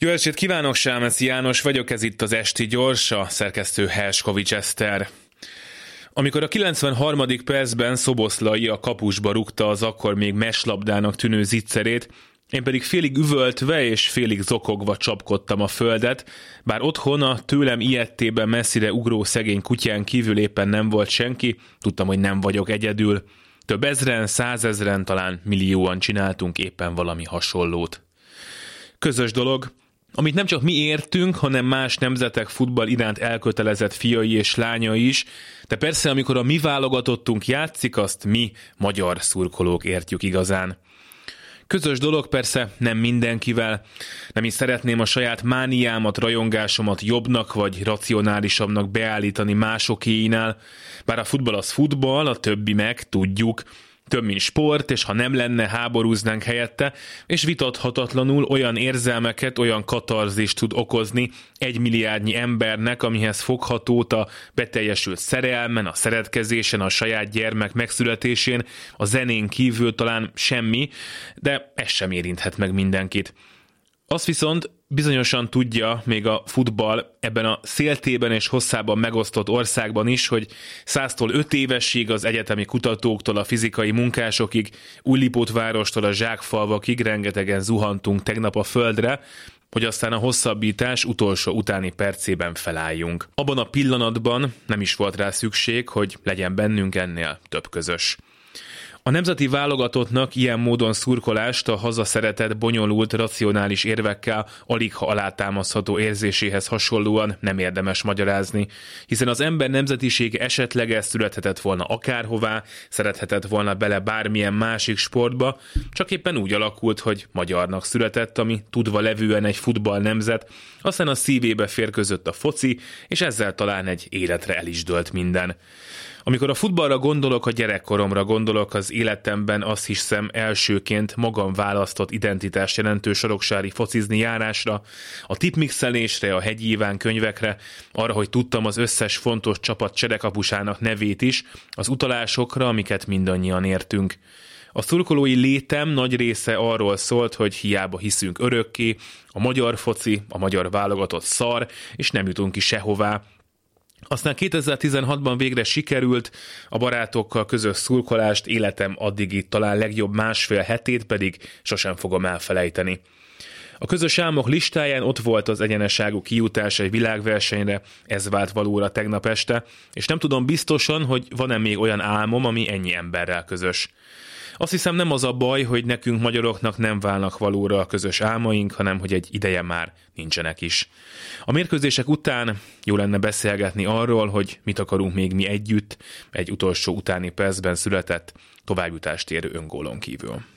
Jó estét kívánok, Sámeszi János vagyok, ez itt az Esti Gyors, a szerkesztő Helskovics Eszter. Amikor a 93. percben Szoboszlai a kapusba rúgta az akkor még meslabdának tűnő zicserét, én pedig félig üvöltve és félig zokogva csapkodtam a földet, bár otthon a tőlem ilyettében messzire ugró szegény kutyán kívül éppen nem volt senki, tudtam, hogy nem vagyok egyedül. Több ezren, százezren, talán millióan csináltunk éppen valami hasonlót. Közös dolog, amit nem csak mi értünk, hanem más nemzetek futball iránt elkötelezett fiai és lányai is, de persze amikor a mi válogatottunk játszik, azt mi, magyar szurkolók értjük igazán. Közös dolog persze nem mindenkivel. Nem is szeretném a saját mániámat, rajongásomat jobbnak vagy racionálisabbnak beállítani másokéinál. Bár a futball az futball, a többi meg, tudjuk, több, mint sport, és ha nem lenne, háborúznánk helyette, és vitathatatlanul olyan érzelmeket, olyan katarzist tud okozni egy milliárdnyi embernek, amihez foghatót a beteljesült szerelmen, a szeretkezésen, a saját gyermek megszületésén, a zenén kívül talán semmi, de ez sem érinthet meg mindenkit. Azt viszont bizonyosan tudja még a futball ebben a széltében és hosszában megosztott országban is, hogy száztól öt évesig az egyetemi kutatóktól a fizikai munkásokig, Újlipótvárostól a zsákfalvakig rengetegen zuhantunk tegnap a földre, hogy aztán a hosszabbítás utolsó utáni percében felálljunk. Abban a pillanatban nem is volt rá szükség, hogy legyen bennünk ennél több közös. A nemzeti válogatottnak ilyen módon szurkolást a hazaszeretett, bonyolult, racionális érvekkel alig ha alátámasztható érzéséhez hasonlóan nem érdemes magyarázni, hiszen az ember nemzetisége esetleges születhetett volna akárhová, szerethetett volna bele bármilyen másik sportba, csak éppen úgy alakult, hogy magyarnak született, ami tudva levően egy futball nemzet, aztán a szívébe férközött a foci, és ezzel talán egy életre el is dölt minden. Amikor a futballra gondolok, a gyerekkoromra gondolok, az életemben azt hiszem elsőként magam választott identitást jelentő soroksári focizni járásra, a tipmixelésre, a hegyi Iván könyvekre, arra, hogy tudtam az összes fontos csapat cserekapusának nevét is, az utalásokra, amiket mindannyian értünk. A szurkolói létem nagy része arról szólt, hogy hiába hiszünk örökké, a magyar foci, a magyar válogatott szar, és nem jutunk ki sehová, aztán 2016-ban végre sikerült, a barátokkal közös szurkolást, életem addigi talán legjobb másfél hetét pedig sosem fogom elfelejteni. A közös álmok listáján ott volt az egyeneságú kijutás egy világversenyre, ez vált valóra tegnap este, és nem tudom biztosan, hogy van-e még olyan álmom, ami ennyi emberrel közös. Azt hiszem nem az a baj, hogy nekünk magyaroknak nem válnak valóra a közös álmaink, hanem hogy egy ideje már nincsenek is. A mérkőzések után jó lenne beszélgetni arról, hogy mit akarunk még mi együtt, egy utolsó utáni percben született továbbjutást érő öngólon kívül.